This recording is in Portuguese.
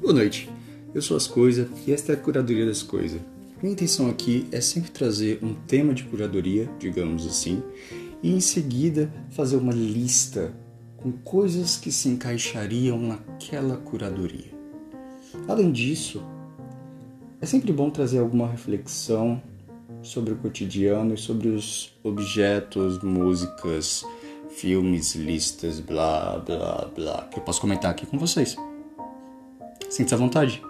Boa noite, eu sou As Coisas e esta é a Curadoria das Coisas. Minha intenção aqui é sempre trazer um tema de curadoria, digamos assim, e em seguida fazer uma lista com coisas que se encaixariam naquela curadoria. Além disso, é sempre bom trazer alguma reflexão sobre o cotidiano e sobre os objetos, músicas, filmes, listas, blá blá blá, que eu posso comentar aqui com vocês. Sinta-se à vontade.